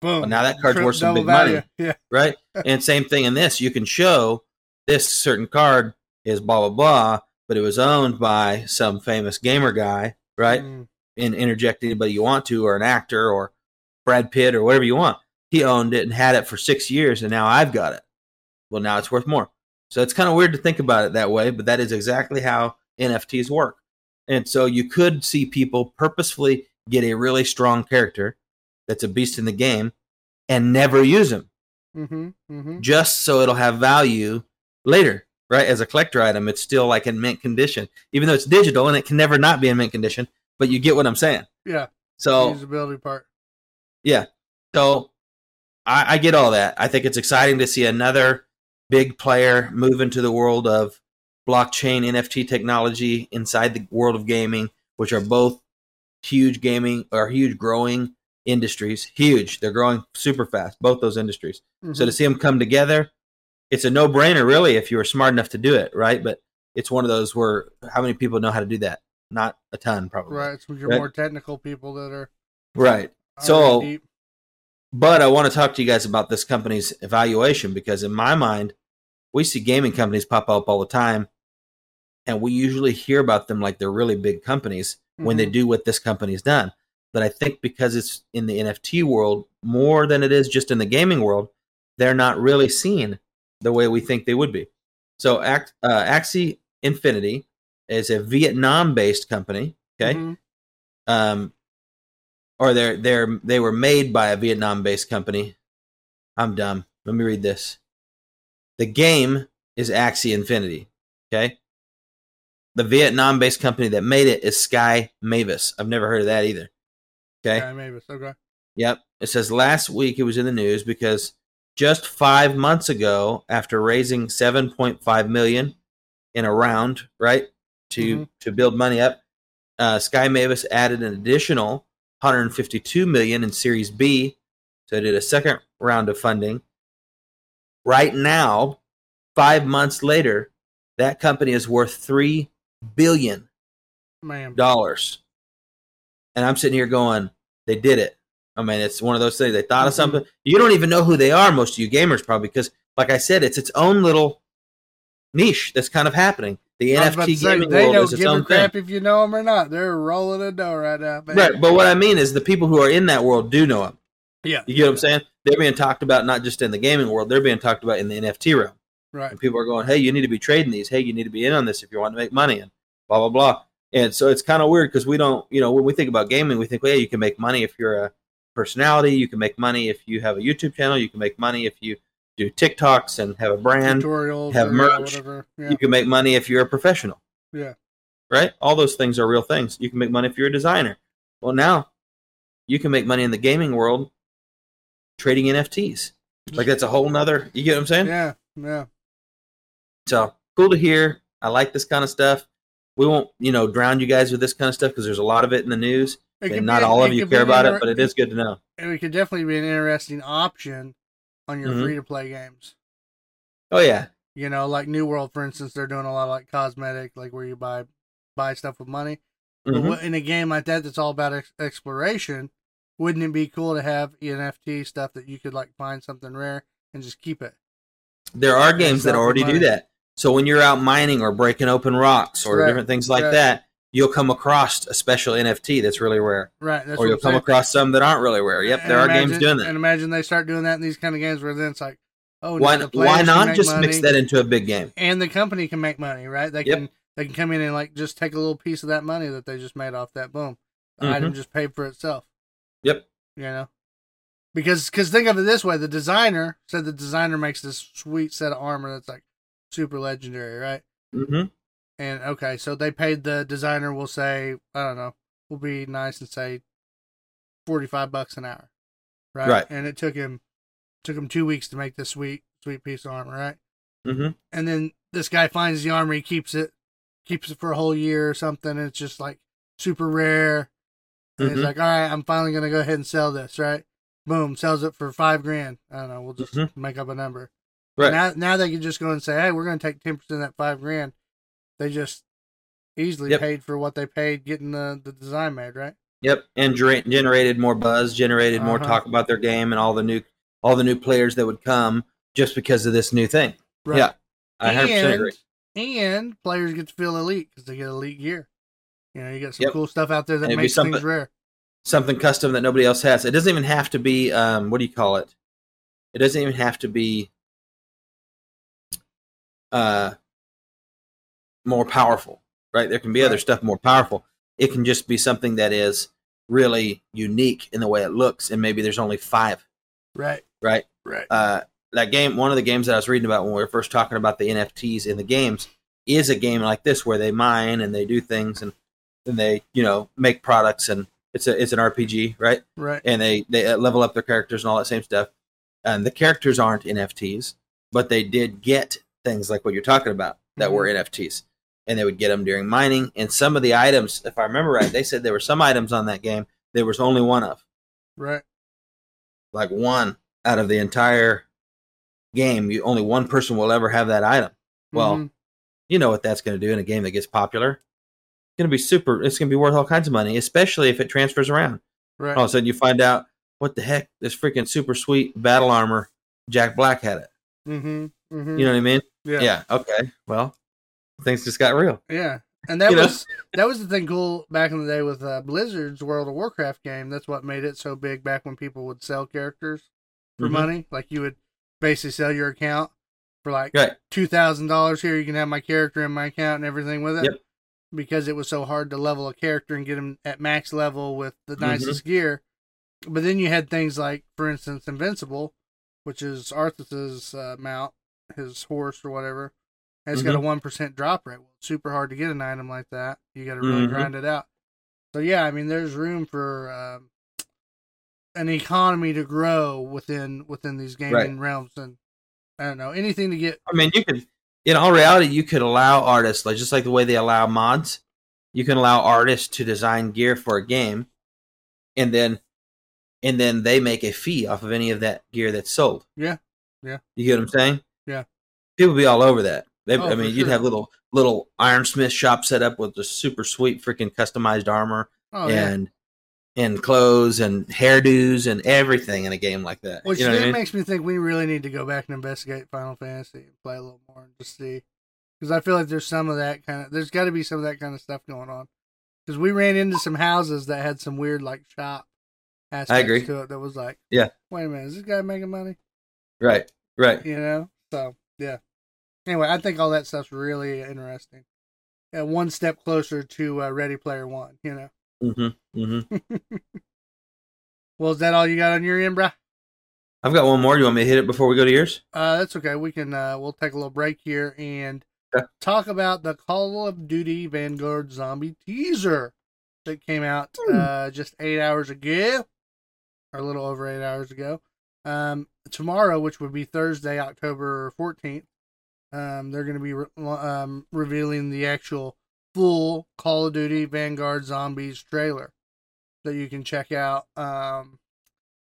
Speaker 1: Boom.
Speaker 3: Well, now that card's worth some big money.
Speaker 1: Yeah.
Speaker 3: right? and same thing in this. You can show this certain card is blah blah blah, but it was owned by some famous gamer guy, right?
Speaker 1: Mm,
Speaker 3: And interject anybody you want to, or an actor, or Brad Pitt, or whatever you want. He owned it and had it for six years, and now I've got it. Well, now it's worth more. So it's kind of weird to think about it that way, but that is exactly how NFTs work. And so you could see people purposefully get a really strong character that's a beast in the game and never use them
Speaker 1: Mm-hmm. Mm-hmm.
Speaker 3: just so it'll have value later, right? As a collector item, it's still like in mint condition, even though it's digital and it can never not be in mint condition. But you get what I'm saying.
Speaker 1: Yeah.
Speaker 3: So
Speaker 1: Usability part.
Speaker 3: yeah, so I, I get all that. I think it's exciting to see another big player move into the world of blockchain NFT technology inside the world of gaming, which are both huge gaming or huge growing industries. Huge, they're growing super fast. Both those industries. So
Speaker 1: Mhm.
Speaker 3: to see them come together, it's a no brainer, really, if you were smart enough to do it, right? But it's one of those where how many people know how to do that? Not a ton, probably.
Speaker 1: right. So you're
Speaker 3: Right.
Speaker 1: more technical people that are
Speaker 3: Right. So-
Speaker 1: deep.
Speaker 3: But I want to talk to you guys about this company's evaluation because, in my mind, we see gaming companies pop up all the time, and we usually hear about them like they're really big companies when they
Speaker 1: Mhm.
Speaker 3: do what this company's done. But I think because it's in the NFT world more than it is just in the gaming world, they're not really seen the way we think they would be. So, Act, uh, Axie Infinity is a Vietnam-based company. Okay,
Speaker 1: Mhm.
Speaker 3: um, or they're they're they were made by a Vietnam-based company. I'm dumb. Let me read this. The game is Axie Infinity. Okay. The Vietnam-based company that made it is Sky Mavis. I've never heard of that either. Okay.
Speaker 1: Yeah, maybe. Okay.
Speaker 3: Yep. It says last week it was in the news because just five months ago, after raising 7.5 million in a round, right, to
Speaker 1: Mhm.
Speaker 3: to build money up, uh, Sky Mavis added an additional 152 million in Series B, so I did a second round of funding. Right now, five months later, that company is worth three billion dollars. And I'm sitting here going, they did it. I mean, it's one of those things. They thought of
Speaker 1: Mhm.
Speaker 3: something. You don't even know who they are, most of you gamers, probably, because, like I said, it's its own little niche that's kind of happening. The
Speaker 1: I was about
Speaker 3: NFT
Speaker 1: say,
Speaker 3: gaming
Speaker 1: they
Speaker 3: world
Speaker 1: don't
Speaker 3: is its
Speaker 1: give a
Speaker 3: own thing.
Speaker 1: if you know them or not. They're rolling a dough right now, man.
Speaker 3: Right. But what I mean is the people who are in that world do know them.
Speaker 1: yeah.
Speaker 3: You get what I'm saying? They're being talked about not just in the gaming world, they're being talked about in the NFT realm.
Speaker 1: Right.
Speaker 3: And people are going, hey, you need to be trading these. Hey, you need to be in on this if you want to make money and blah, blah, blah. And so it's kind of weird because we don't, you know, when we think about gaming, we think, well, yeah, you can make money if you're a personality. You can make money if you have a YouTube channel. You can make money if you do TikToks and have a brand.
Speaker 1: Tutorials.
Speaker 3: have merch.
Speaker 1: Yeah.
Speaker 3: You can make money if you're a professional.
Speaker 1: Yeah.
Speaker 3: Right? All those things are real things. You can make money if you're a designer. Well, now you can make money in the gaming world trading NFTs. Like that's a whole nother, you get what I'm saying?
Speaker 1: Yeah. Yeah.
Speaker 3: So cool to hear. I like this kind of stuff. We won't, you know, drown you guys with this kind of stuff because there's a lot of it in the news, and not all of you care
Speaker 1: an
Speaker 3: about it.
Speaker 1: inter-
Speaker 3: But it is good to know.
Speaker 1: It could definitely be an interesting option on your
Speaker 3: Mhm.
Speaker 1: free to play games.
Speaker 3: Oh yeah,
Speaker 1: You know, like New World, for instance, they're doing a lot of like cosmetic, like where you buy buy stuff with money. But
Speaker 3: Mhm.
Speaker 1: what- in a game like that, that's all about ex- exploration. Wouldn't it be cool to have NFT stuff that you could like find something rare and just keep it?
Speaker 3: there are games that already do that. So when you're out mining or breaking open rocks or
Speaker 1: Right.
Speaker 3: different things like
Speaker 1: Right.
Speaker 3: that, you'll come across a special NFT that's really rare,
Speaker 1: Right. That's
Speaker 3: or you'll come
Speaker 1: saying.
Speaker 3: across some that aren't really rare. Yep,
Speaker 1: And
Speaker 3: there are games doing that.
Speaker 1: And imagine they start doing that in these kind of games where then it's like, oh,
Speaker 3: Why,
Speaker 1: now the players
Speaker 3: why not just
Speaker 1: money,
Speaker 3: mix that into a big game?
Speaker 1: And the company can make money, right? They
Speaker 3: Yep.
Speaker 1: can they can come in and like just take a little piece of that money that they just made off that. Boom, the
Speaker 3: Mhm.
Speaker 1: item just paid for itself.
Speaker 3: Yep.
Speaker 1: You know, because because think of it this way: the designer said the designer makes this sweet set of armor that's like super legendary, right?
Speaker 3: hmm
Speaker 1: And okay, so they paid the designer. We'll say I don't know. We'll be nice and say forty five bucks an hour, right?
Speaker 3: Right.
Speaker 1: And it took him took him two weeks to make this sweet sweet piece of armor, right?
Speaker 3: Mm-hmm.
Speaker 1: And then this guy finds the armor, he keeps it, keeps it for a whole year or something. And it's just like super rare. And
Speaker 3: Mhm.
Speaker 1: he's like, all right, I'm finally gonna go ahead and sell this, right? Boom, sells it for five grand. I don't know. We'll just
Speaker 3: Mhm.
Speaker 1: make up a number.
Speaker 3: Right.
Speaker 1: Now, now they can just go and say, hey, we're going to take 10% of that five grand. They just easily
Speaker 3: Yep.
Speaker 1: paid for what they paid getting the, the design made, right?
Speaker 3: Yep, and dra- generated more buzz, generated more
Speaker 1: Uh-huh.
Speaker 3: talk about their game, and all the new all the new players that would come just because of this new thing.
Speaker 1: Right.
Speaker 3: Yeah, I 100%
Speaker 1: and,
Speaker 3: agree.
Speaker 1: And players get to feel elite because they get elite gear. You know, you got some
Speaker 3: Yep.
Speaker 1: cool stuff out there that
Speaker 3: And it'd be
Speaker 1: makes things rare.
Speaker 3: Something custom that nobody else has. It doesn't even have to be. Um, what do you call it? It doesn't even have to be uh, more powerful, right? There can be other stuff more powerful. It can just be something that is really unique in the way it looks, and maybe there's only five,
Speaker 1: Right.
Speaker 3: right?
Speaker 1: Right.
Speaker 3: Uh, that game, one of the games that I was reading about when we were first talking about the NFTs in the games, is a game like this where they mine and they do things and and they you know make products and it's a it's an RPG, right?
Speaker 1: right.
Speaker 3: and they they uh, level up their characters and all that same stuff. And the characters aren't NFTs, but they did get things like what you're talking about that were NFTs, and they would get them during mining. And some of the items, if I remember right, they said there were some items on that game there was only one of,
Speaker 1: Right.
Speaker 3: like one out of the entire game. You only one person will ever have that item. Well,
Speaker 1: Mhm.
Speaker 3: you know what that's going to do in a game that gets popular. It's going to be super. It's going to be worth all kinds of money, especially if it transfers around.
Speaker 1: right.
Speaker 3: all of a sudden you find out what the heck this freaking super sweet battle armor jack black had it
Speaker 1: Mm-hmm. Mm-hmm.
Speaker 3: you know what i mean
Speaker 1: yeah.
Speaker 3: yeah, okay well things just got real
Speaker 1: Yeah. And that was that was the thing cool back in the day with uh, Blizzard's World of Warcraft game. That's what made it so big back when people would sell characters for
Speaker 3: Mhm.
Speaker 1: money. Like you would basically sell your account for like
Speaker 3: right
Speaker 1: two thousand dollars here. You can have my character in my account and everything with it.
Speaker 3: Yep.
Speaker 1: Because it was so hard to level a character and get him at max level with the
Speaker 3: Mhm.
Speaker 1: nicest gear. But then you had things like, for instance, Invincible, which is Arthas's uh, mount, his horse or whatever. It's got
Speaker 3: Mm-hmm.
Speaker 1: a one percent drop rate. Well, super hard to get an item like that. You got to really
Speaker 3: Mhm.
Speaker 1: grind it out. So yeah, I mean, there's room for um, an economy to grow within within these gaming
Speaker 3: Right.
Speaker 1: realms, and I don't know anything to get
Speaker 3: i mean you could in all reality you could allow artists like just like the way they allow mods you can allow artists to design gear for a game and then and then they make a fee off of any of that gear that's sold
Speaker 1: Yeah. Yeah.
Speaker 3: you get what i'm saying
Speaker 1: Yeah.
Speaker 3: people be all over that they,
Speaker 1: Oh,
Speaker 3: i mean you'd
Speaker 1: sure.
Speaker 3: have little little ironsmith shop set up with just super sweet freaking customized armor
Speaker 1: oh yeah.
Speaker 3: and and clothes and hairdos and everything in a game like that.
Speaker 1: Which
Speaker 3: you know
Speaker 1: then
Speaker 3: what I mean?
Speaker 1: makes me think we really need to go back and investigate Final Fantasy and play a little more and just see, because I feel like there's some of that kind of. There's got to be some of that kind of stuff going on. Because we ran into some houses that had some weird like shop aspects
Speaker 3: agree.
Speaker 1: to it that was like,
Speaker 3: Yeah.
Speaker 1: wait a minute, is this guy making money?
Speaker 3: Right, right.
Speaker 1: You know, so yeah. Anyway, I think all that stuff's really interesting. Yeah, one step closer to uh, Ready Player One. You know.
Speaker 3: Mm-hmm, mm-hmm.
Speaker 1: Well, is that all you got on your end, bruh?
Speaker 3: I've got one more. Do you want me to hit it before we go to yours?
Speaker 1: Uh, that's okay. We can uh, we'll take a little break here and
Speaker 3: Okay.
Speaker 1: talk about the Call of Duty Vanguard Zombie teaser that came out uh, just eight hours ago, or a little over eight hours ago. Um, tomorrow, which would be Thursday, October fourteenth, um, they're going to be re- um, revealing the actual full Call of Duty Vanguard Zombies trailer that you can check out. Um,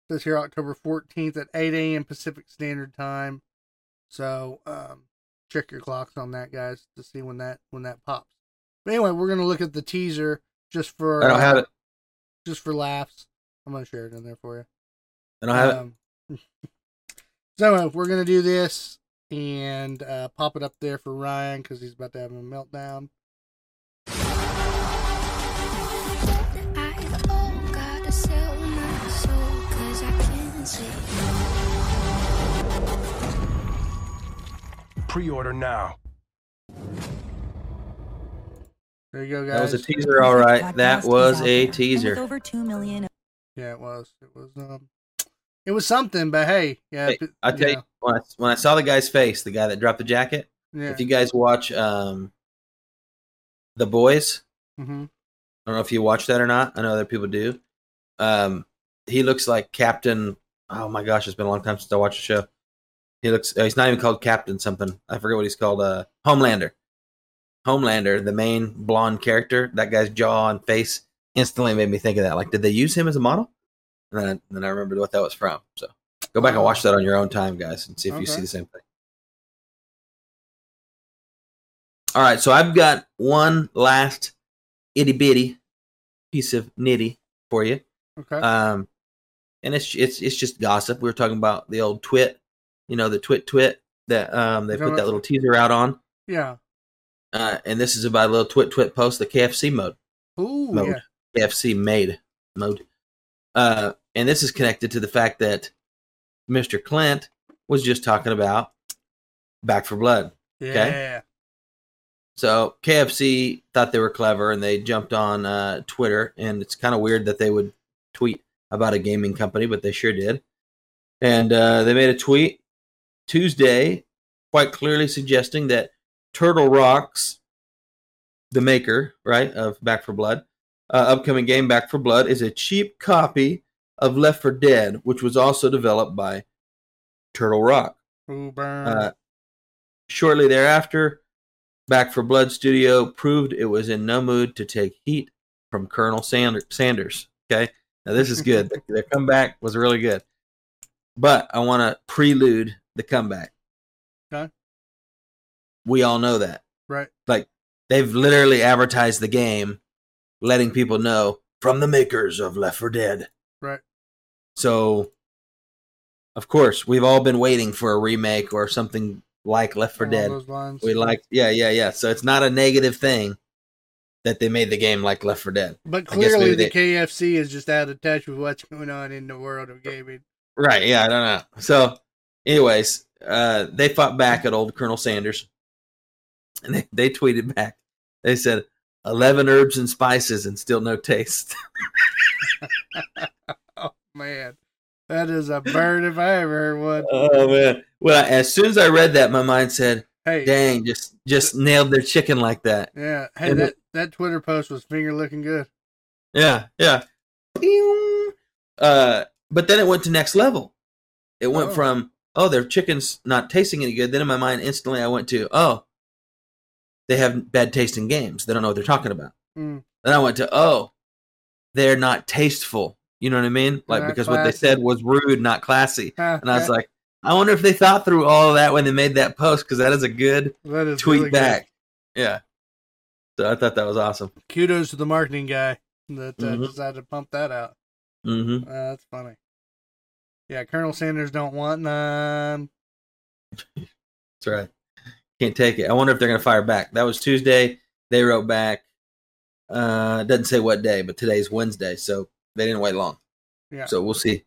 Speaker 1: this here October 14th at 8 a.m. Pacific Standard Time. So um, check your clocks on that, guys, to see when that when that pops. But anyway, we're gonna look at the teaser just for
Speaker 3: I don't have
Speaker 1: uh,
Speaker 3: it.
Speaker 1: just for laughs. I'm gonna share it in there for you.
Speaker 3: I don't have it.
Speaker 1: Um, so uh, we're gonna do this and uh, pop it up there for Ryan because he's about to have a meltdown.
Speaker 5: I oh gotta sell my soul 'cause I can't see.
Speaker 6: Pre-order now.
Speaker 1: There you go, guys.
Speaker 3: That was a teaser, all right. That was a
Speaker 7: out there. And
Speaker 3: teaser.
Speaker 7: Over two million
Speaker 1: Yeah, it was. It was. Um, it was something, but hey, yeah.
Speaker 3: Hey, I tell you, when I, when I saw the guy's face, the guy that dropped the jacket.
Speaker 1: yeah.
Speaker 3: If you guys watch um, the boys,
Speaker 1: hmm
Speaker 3: I don't know if you watch that or not. I know other people do. Um, he looks like Captain. Oh my gosh, it's been a long time since I watched the show. He looks. Uh, he's not even called Captain something. I forget what he's called. Uh, Homelander. Homelander, the main blonde character. That guy's jaw and face instantly made me think of that. Like, did they use him as a model? And then, then I remembered what that was from. So go back and watch that on your own time, guys, and see if you see the same thing. All right, so I've got one last itty bitty piece of nitty for you.
Speaker 1: Okay.
Speaker 3: Um, and it's it's it's just gossip. We were talking about the old twit, you know, the twit twit that um they put that little teaser out on.
Speaker 1: yeah.
Speaker 3: Uh, and this is about a little twit twit post, the KFC mode,
Speaker 1: Ooh,
Speaker 3: mode,
Speaker 1: yeah.
Speaker 3: KFC made mode. Uh, and this is connected to the fact that Mr. Clint was just talking about Back 4 Blood.
Speaker 1: Yeah.
Speaker 3: So KFC thought they were clever and they jumped on uh, Twitter, and it's kind of weird that they would tweet about a gaming company, but they sure did. And uh, they made a tweet Tuesday, quite clearly suggesting that Turtle Rocks, the maker, right, of Back 4 Blood, uh, upcoming game Back 4 Blood, is a cheap copy of Left 4 Dead, which was also developed by Turtle Rock.
Speaker 1: Ooh.
Speaker 3: Uh, shortly thereafter, Back 4 Blood Studio proved it was in no mood to take heat from Colonel Sander- Sanders. Okay, now this is good. their, their comeback was really good, but I want to prelude the comeback.
Speaker 1: Okay.
Speaker 3: We all know that.
Speaker 1: right.
Speaker 3: Like they've literally advertised the game, letting people know from the makers of Left 4 Dead.
Speaker 1: Right.
Speaker 3: So, of course, we've all been waiting for a remake or something like Left 4 Dead. We like, yeah, yeah, yeah. So it's not a negative thing that they made the game like Left 4 Dead.
Speaker 1: But
Speaker 3: I guess
Speaker 1: clearly,
Speaker 3: maybe
Speaker 1: the KFC is just out of touch with what's going on in the world of gaming.
Speaker 3: Right. Yeah, I don't know. So, anyways, uh, they fought back at old Colonel Sanders, and they, they tweeted back. They said, 11 herbs and spices and still no taste.
Speaker 1: Man, that is a bird if I ever heard one.
Speaker 3: oh, man. Well, as soon as I read that, my mind said,
Speaker 1: Hey,
Speaker 3: dang, just just nailed their chicken like that.
Speaker 1: yeah. Hey,
Speaker 3: And
Speaker 1: that that Twitter post was finger looking good.
Speaker 3: Yeah, yeah. Uh, but then it went to next level. It went
Speaker 1: Oh.
Speaker 3: from oh, their chicken's not tasting any good. Then in my mind, instantly, I went to oh, they have bad tasting games. They don't know what they're talking about.
Speaker 1: Mm.
Speaker 3: Then I went to oh, they're not tasteful. You know what I mean? Like
Speaker 1: Not
Speaker 3: because what they said was rude, not classy.
Speaker 1: Ah,
Speaker 3: And I was
Speaker 1: that-
Speaker 3: like, I wonder if they thought through all of that when they made that post because that is a good
Speaker 1: is
Speaker 3: tweet
Speaker 1: really good.
Speaker 3: back. Yeah. So I thought that was awesome.
Speaker 1: Kudos to the marketing guy that uh,
Speaker 3: Mhm.
Speaker 1: decided to pump that out.
Speaker 3: hmm
Speaker 1: Uh, that's funny. Yeah, Colonel Sanders don't want none.
Speaker 3: That's right. Can't take it. I wonder if they're going to fire back. That was Tuesday. They wrote back. Uh, doesn't say what day, but today's Wednesday, so they didn't wait long.
Speaker 1: Yeah.
Speaker 3: So we'll see.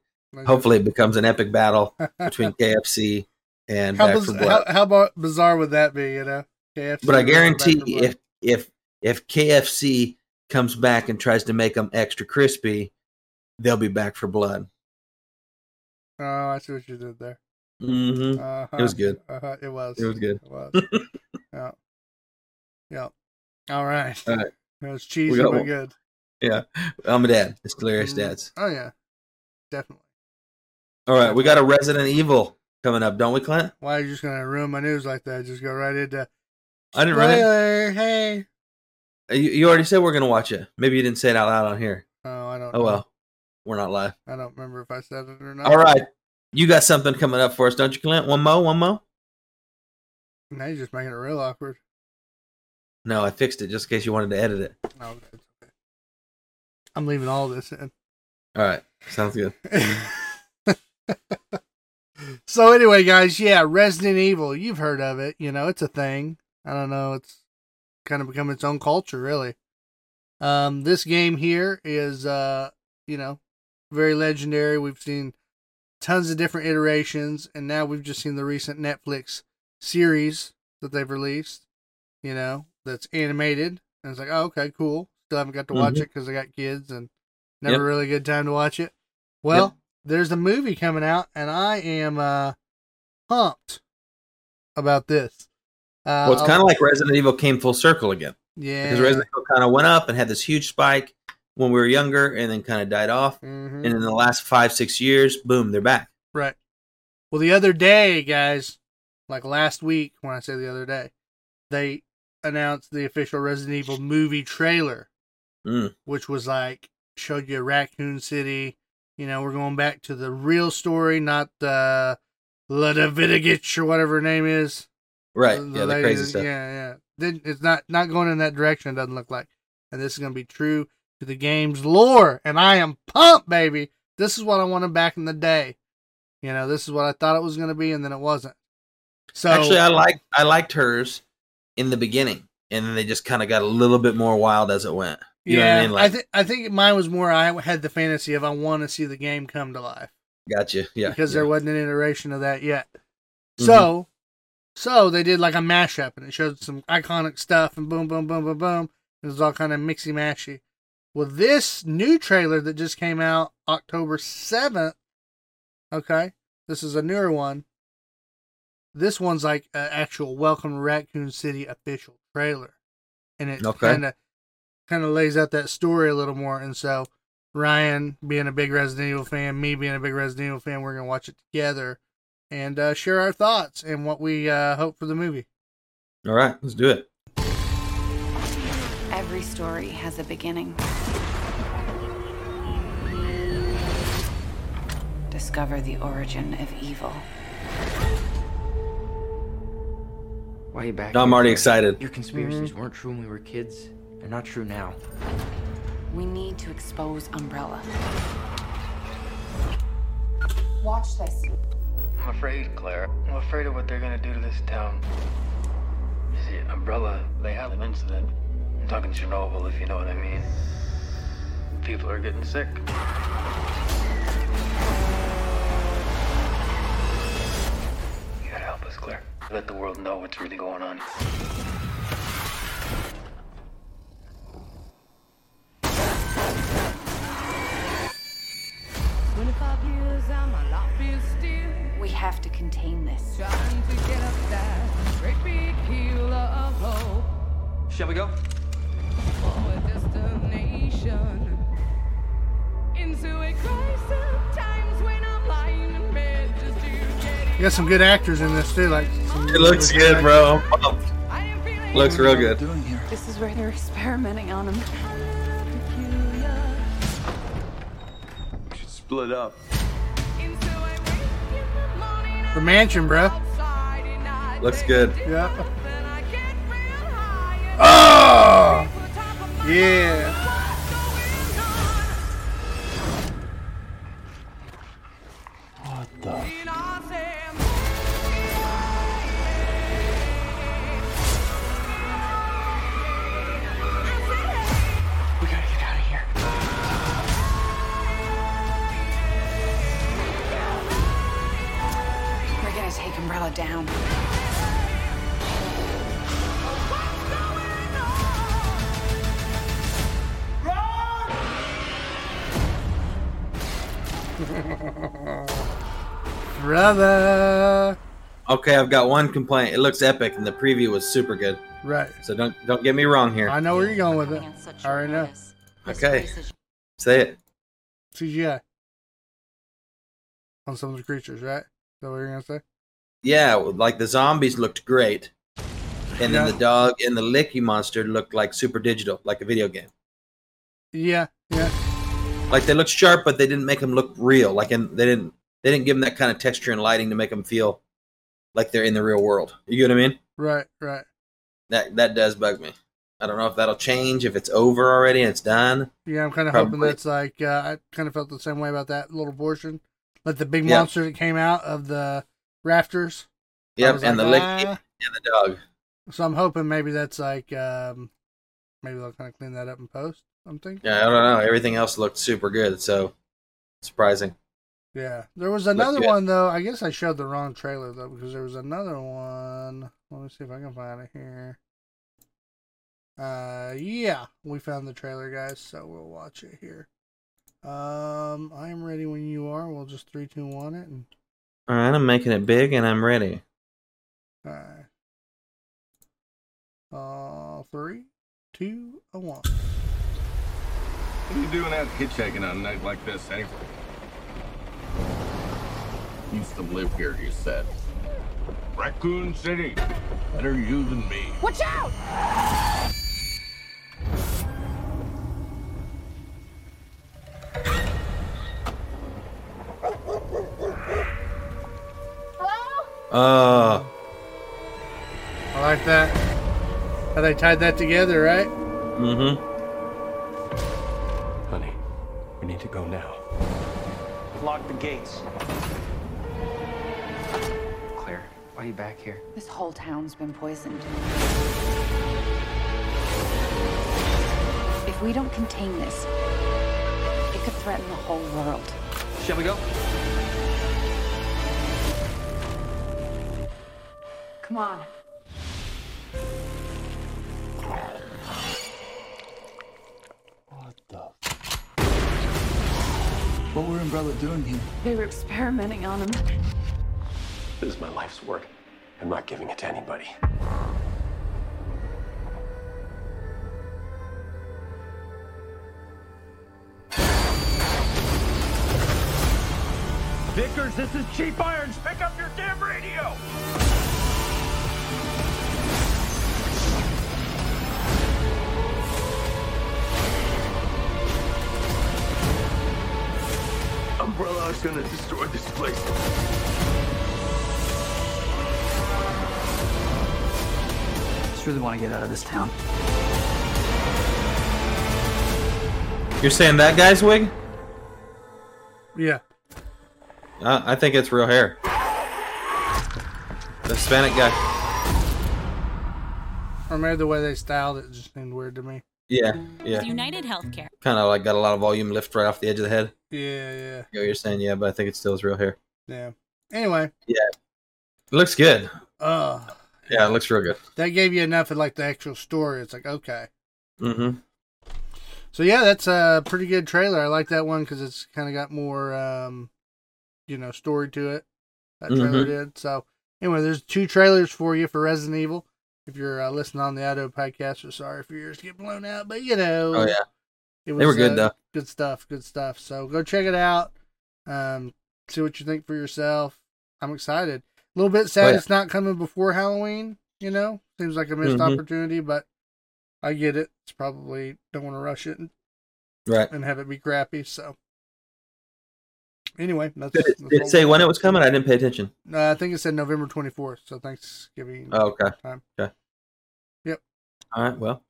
Speaker 3: Hopefully, it becomes an epic battle between KFC and
Speaker 1: how,
Speaker 3: Back
Speaker 1: biz-
Speaker 3: for Blood.
Speaker 1: how, how bizarre would that be? You know, KFC
Speaker 3: but I
Speaker 1: versus Back for
Speaker 3: guarantee if if if KFC comes back and tries to make them extra crispy, they'll be back for blood.
Speaker 1: oh, I see what you did there.
Speaker 3: hmm
Speaker 1: Uh-huh.
Speaker 3: It was good.
Speaker 1: Uh-huh. It was.
Speaker 3: It was good.
Speaker 1: It was. yeah. Yeah. All right.
Speaker 3: All right.
Speaker 1: It was cheesy but
Speaker 3: one.
Speaker 1: Good.
Speaker 3: I'm a dad. It's hilarious
Speaker 1: Mm.
Speaker 3: dads.
Speaker 1: Oh yeah, definitely.
Speaker 3: All right, we got a Resident Evil coming up, don't we, Clint?
Speaker 1: Why are you just gonna ruin my news like that? Just go right into
Speaker 3: I didn't
Speaker 1: spoiler. Hey.
Speaker 3: You, you already said we're gonna watch it. Maybe you didn't say it out loud on here.
Speaker 1: Oh, I don't.
Speaker 3: Oh
Speaker 1: know.
Speaker 3: well, we're not live.
Speaker 1: I don't remember if I said it or not.
Speaker 3: All right, you got something coming up for us, don't you, Clint? One mo, one mo.
Speaker 1: Now you're just making it real awkward.
Speaker 3: No, I fixed it just in case you wanted to edit it.
Speaker 1: Oh, okay. I'm leaving all this in.
Speaker 3: All right, sounds good.
Speaker 1: so anyway, guys, yeah, Resident Evil. You've heard of it. You know, it's a thing. I don't know. It's kind of become its own culture, really. Um, this game here is, uh, you know, very legendary. We've seen tons of different iterations, and now we've just seen the recent Netflix series that they've released. You know, that's animated, and it's like, oh, okay, cool. Still haven't got to watch
Speaker 3: Mhm.
Speaker 1: it because I got kids, and never
Speaker 3: Yep.
Speaker 1: really good time to watch it. Well,
Speaker 3: Yep.
Speaker 1: there's a movie coming out, and I am uh pumped about this. Uh,
Speaker 3: Well, it's kind of like Resident Evil came full circle again
Speaker 1: yeah,
Speaker 3: because Resident Evil kind of went up and had this huge spike when we were younger, and then kind of died off.
Speaker 1: Mhm.
Speaker 3: And in the last five, six years, boom, they're back.
Speaker 1: Right. Well, the other day, guys, like last week, when I say the other day, they announced the official Resident Evil movie trailer,
Speaker 3: Mm.
Speaker 1: which was like showed you Raccoon City. You know, we're going back to the real story, not the Ludovic or whatever her name is.
Speaker 3: Right?
Speaker 1: The- the
Speaker 3: yeah, the
Speaker 1: lady
Speaker 3: crazy stuff.
Speaker 1: Yeah, yeah. Then it's not not going in that direction. It doesn't look like, and this is going to be true to the game's lore. And I am pumped, baby. This is what I wanted back in the day. You know, this is what I thought it was going to be, and then it wasn't. So
Speaker 3: Actually, I liked I liked hers in the beginning, and then they just kind of got a little bit more wild as it went. You
Speaker 1: yeah,
Speaker 3: know what I mean? Like,
Speaker 1: think I think mine was more. I had the fantasy of I want to see the game come to life
Speaker 3: gotcha. Yeah,
Speaker 1: because
Speaker 3: yeah.
Speaker 1: there wasn't an iteration of that yet.
Speaker 3: Mhm.
Speaker 1: So So they did like a mashup, and it showed some iconic stuff, and boom, boom, boom, boom, boom. It was all kind of mixy mashy. Well, this new trailer that just came out October seventh. Okay, this is a newer one. This one's like an actual Welcome to Raccoon City official trailer, and it
Speaker 3: Okay.
Speaker 1: kind of kind of lays out that story a little more. And so Ryan, being a big Resident Evil fan, me being a big Resident Evil fan, we're gonna watch it together and uh, share our thoughts and what we uh, hope for the movie.
Speaker 3: All right, let's do it.
Speaker 6: Every story has a beginning. Discover the origin of evil.
Speaker 7: Why are you back?
Speaker 3: No, I'm already excited.
Speaker 7: Your conspiracies weren't true when we were kids. They're not true now.
Speaker 6: We need to expose Umbrella.
Speaker 8: Watch this.
Speaker 9: I'm afraid, Claire. I'm afraid of what they're gonna do to this town. You see, Umbrella, they had an incident. I'm talking Chernobyl, if you know what I mean. People are getting sick. You gotta help us, Claire. Let the world know what's really going on.
Speaker 6: We have to contain this.
Speaker 7: Shall we go?
Speaker 1: You got some good actors in this too, like some
Speaker 3: It looks good, bro. I'm. Looks real good.
Speaker 6: This is where they're experimenting on him.
Speaker 2: We should split up.
Speaker 1: The mansion, bro.
Speaker 3: Looks good.
Speaker 1: Yeah. Oh, yeah.
Speaker 6: Down.
Speaker 1: Brother.
Speaker 3: Okay, I've got one complaint. It looks epic, and the preview was super good.
Speaker 1: Right.
Speaker 3: So don't don't get me wrong here.
Speaker 1: I know where you're going with it. I already know.
Speaker 3: Okay. Say it.
Speaker 1: CGI. On some of the creatures, right? Is that what you're going to say?
Speaker 3: Yeah, like the zombies looked great, and then
Speaker 1: Yeah.
Speaker 3: the dog and the licky monster looked like super digital, like a video game.
Speaker 1: Yeah, yeah.
Speaker 3: Like they looked sharp, but they didn't make them look real. Like and they didn't they didn't give them that kind of texture and lighting to make them feel like they're in the real world. You get what I mean?
Speaker 1: Right, right.
Speaker 3: That that does bug me. I don't know if that'll change if it's over already and it's done.
Speaker 1: Yeah, I'm kind of hoping
Speaker 3: Probably.
Speaker 1: that's like, uh, I kind of felt the same way about that little portion. Like the big
Speaker 3: Yeah.
Speaker 1: monster that came out of the rafters.
Speaker 3: Yep, and
Speaker 1: like,
Speaker 3: the
Speaker 1: "Ah."
Speaker 3: and the dog.
Speaker 1: So I'm hoping maybe that's like, um, maybe they'll kind of clean that up in post. I'm thinking.
Speaker 3: Yeah, I don't know. Everything else looked super good, so surprising.
Speaker 1: Yeah. There was another one though. I guess I showed the wrong trailer though because there was another one. Let me see if I can find it here. Uh, yeah, we found the trailer, guys. So we'll watch it here. Um, I am ready when you are. We'll just three, two, one it, and
Speaker 3: All right, I'm making it big and I'm ready.
Speaker 1: all right. Uh, three, two, a one.
Speaker 10: What are you doing out hitchhiking on a night like this, anyway? Used to live here, you said. Raccoon City. Better you than me.
Speaker 8: Watch out! Hello?
Speaker 3: Oh,
Speaker 1: I like that. How they tied that together, right?
Speaker 3: mm-hmm.
Speaker 10: Honey, we need to go now.
Speaker 7: Lock the gates. Claire, why are you back here?
Speaker 6: This whole town's been poisoned. If we don't contain this, it could threaten the whole world.
Speaker 7: Shall we go?
Speaker 8: Come on.
Speaker 11: What were Umbrella doing here?
Speaker 8: They were experimenting on him.
Speaker 12: This is my life's work. I'm not giving it to anybody.
Speaker 10: Vickers, this is Chief Irons. Pick up your damn radio.
Speaker 2: Umbrella is gonna destroy this place.
Speaker 11: Just really want to get out of this town.
Speaker 3: You're saying that guy's wig?
Speaker 1: Yeah.
Speaker 3: Uh, I think it's real hair. The Hispanic guy.
Speaker 1: Or maybe the way they styled it just seemed weird to me.
Speaker 3: Yeah, yeah.
Speaker 13: United Healthcare.
Speaker 3: Kind of like got a lot of volume lift right off the edge of the head.
Speaker 1: Yeah, yeah,
Speaker 3: You know, you're saying yeah, but I think it still is real hair.
Speaker 1: yeah. Anyway,
Speaker 3: Yeah, it looks good.
Speaker 1: uh,
Speaker 3: Yeah, it looks real good.
Speaker 1: that gave you enough of like the actual story. It's like okay.
Speaker 3: Mm-hmm.
Speaker 1: So yeah, that's a pretty good trailer. I like that one because it's kind of got more, um, you know, story to it. That trailer
Speaker 3: Mhm.
Speaker 1: did. So anyway, there's two trailers for you for Resident Evil. If you're uh, listening on the audio podcast, we're sorry if your ears get blown out, but you know,
Speaker 3: Oh yeah,
Speaker 1: it
Speaker 3: They were good, though.
Speaker 1: Good stuff. Good stuff. So go check it out. Um, see what you think for yourself. I'm excited. A little bit sad
Speaker 3: Oh, yeah.
Speaker 1: it's not coming before Halloween. You know, seems like a missed
Speaker 3: Mhm.
Speaker 1: opportunity, but I get it. It's probably don't want to rush it and,
Speaker 3: right.
Speaker 1: and have it be crappy. So anyway, that's,
Speaker 3: Did it,
Speaker 1: that's
Speaker 3: did it say when it was coming? I didn't pay attention.
Speaker 1: Uh, I think it said November 24th. So Thanksgiving.
Speaker 3: Oh, okay.
Speaker 1: Time.
Speaker 3: Okay.
Speaker 1: Yep.
Speaker 3: All right. Well,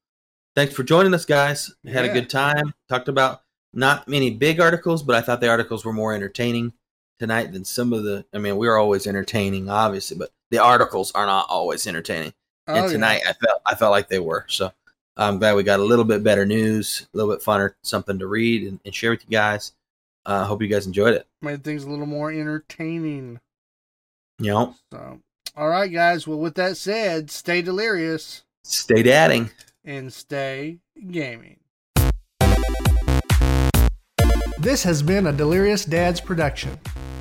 Speaker 3: thanks for joining us, guys. Had
Speaker 1: Yeah.
Speaker 3: a good time. Talked about not many big articles, but I thought the articles were more entertaining tonight than some of the. I mean, we are always entertaining, obviously, but the articles are not always entertaining.
Speaker 1: Oh,
Speaker 3: and
Speaker 1: yeah.
Speaker 3: tonight, I felt I felt like they were. So I'm glad we got a little bit better news, a little bit funner, something to read and, and share with you guys. I uh, hope you guys enjoyed it.
Speaker 1: Made things a little more entertaining.
Speaker 3: You know,
Speaker 1: So, all right, guys. Well, with that said, stay delirious
Speaker 3: stay dadding.
Speaker 1: And stay gaming. This has been a Delirious Dads production.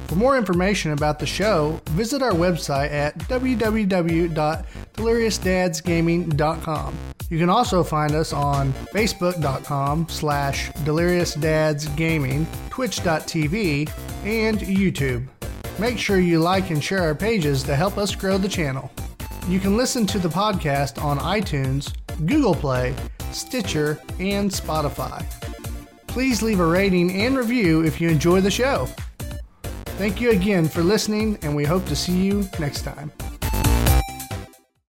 Speaker 1: For more information about the show, visit our website at www.deliriousdadsgaming.com. You can also find us on facebook.com slash deliriousdadsgaming, twitch.tv, and YouTube. Make sure you like and share our pages to help us grow the channel. You can listen to the podcast on iTunes, Google Play, Stitcher, and Spotify. Please leave a rating and review if you enjoy the show. Thank you again for listening, and we hope to see you next time.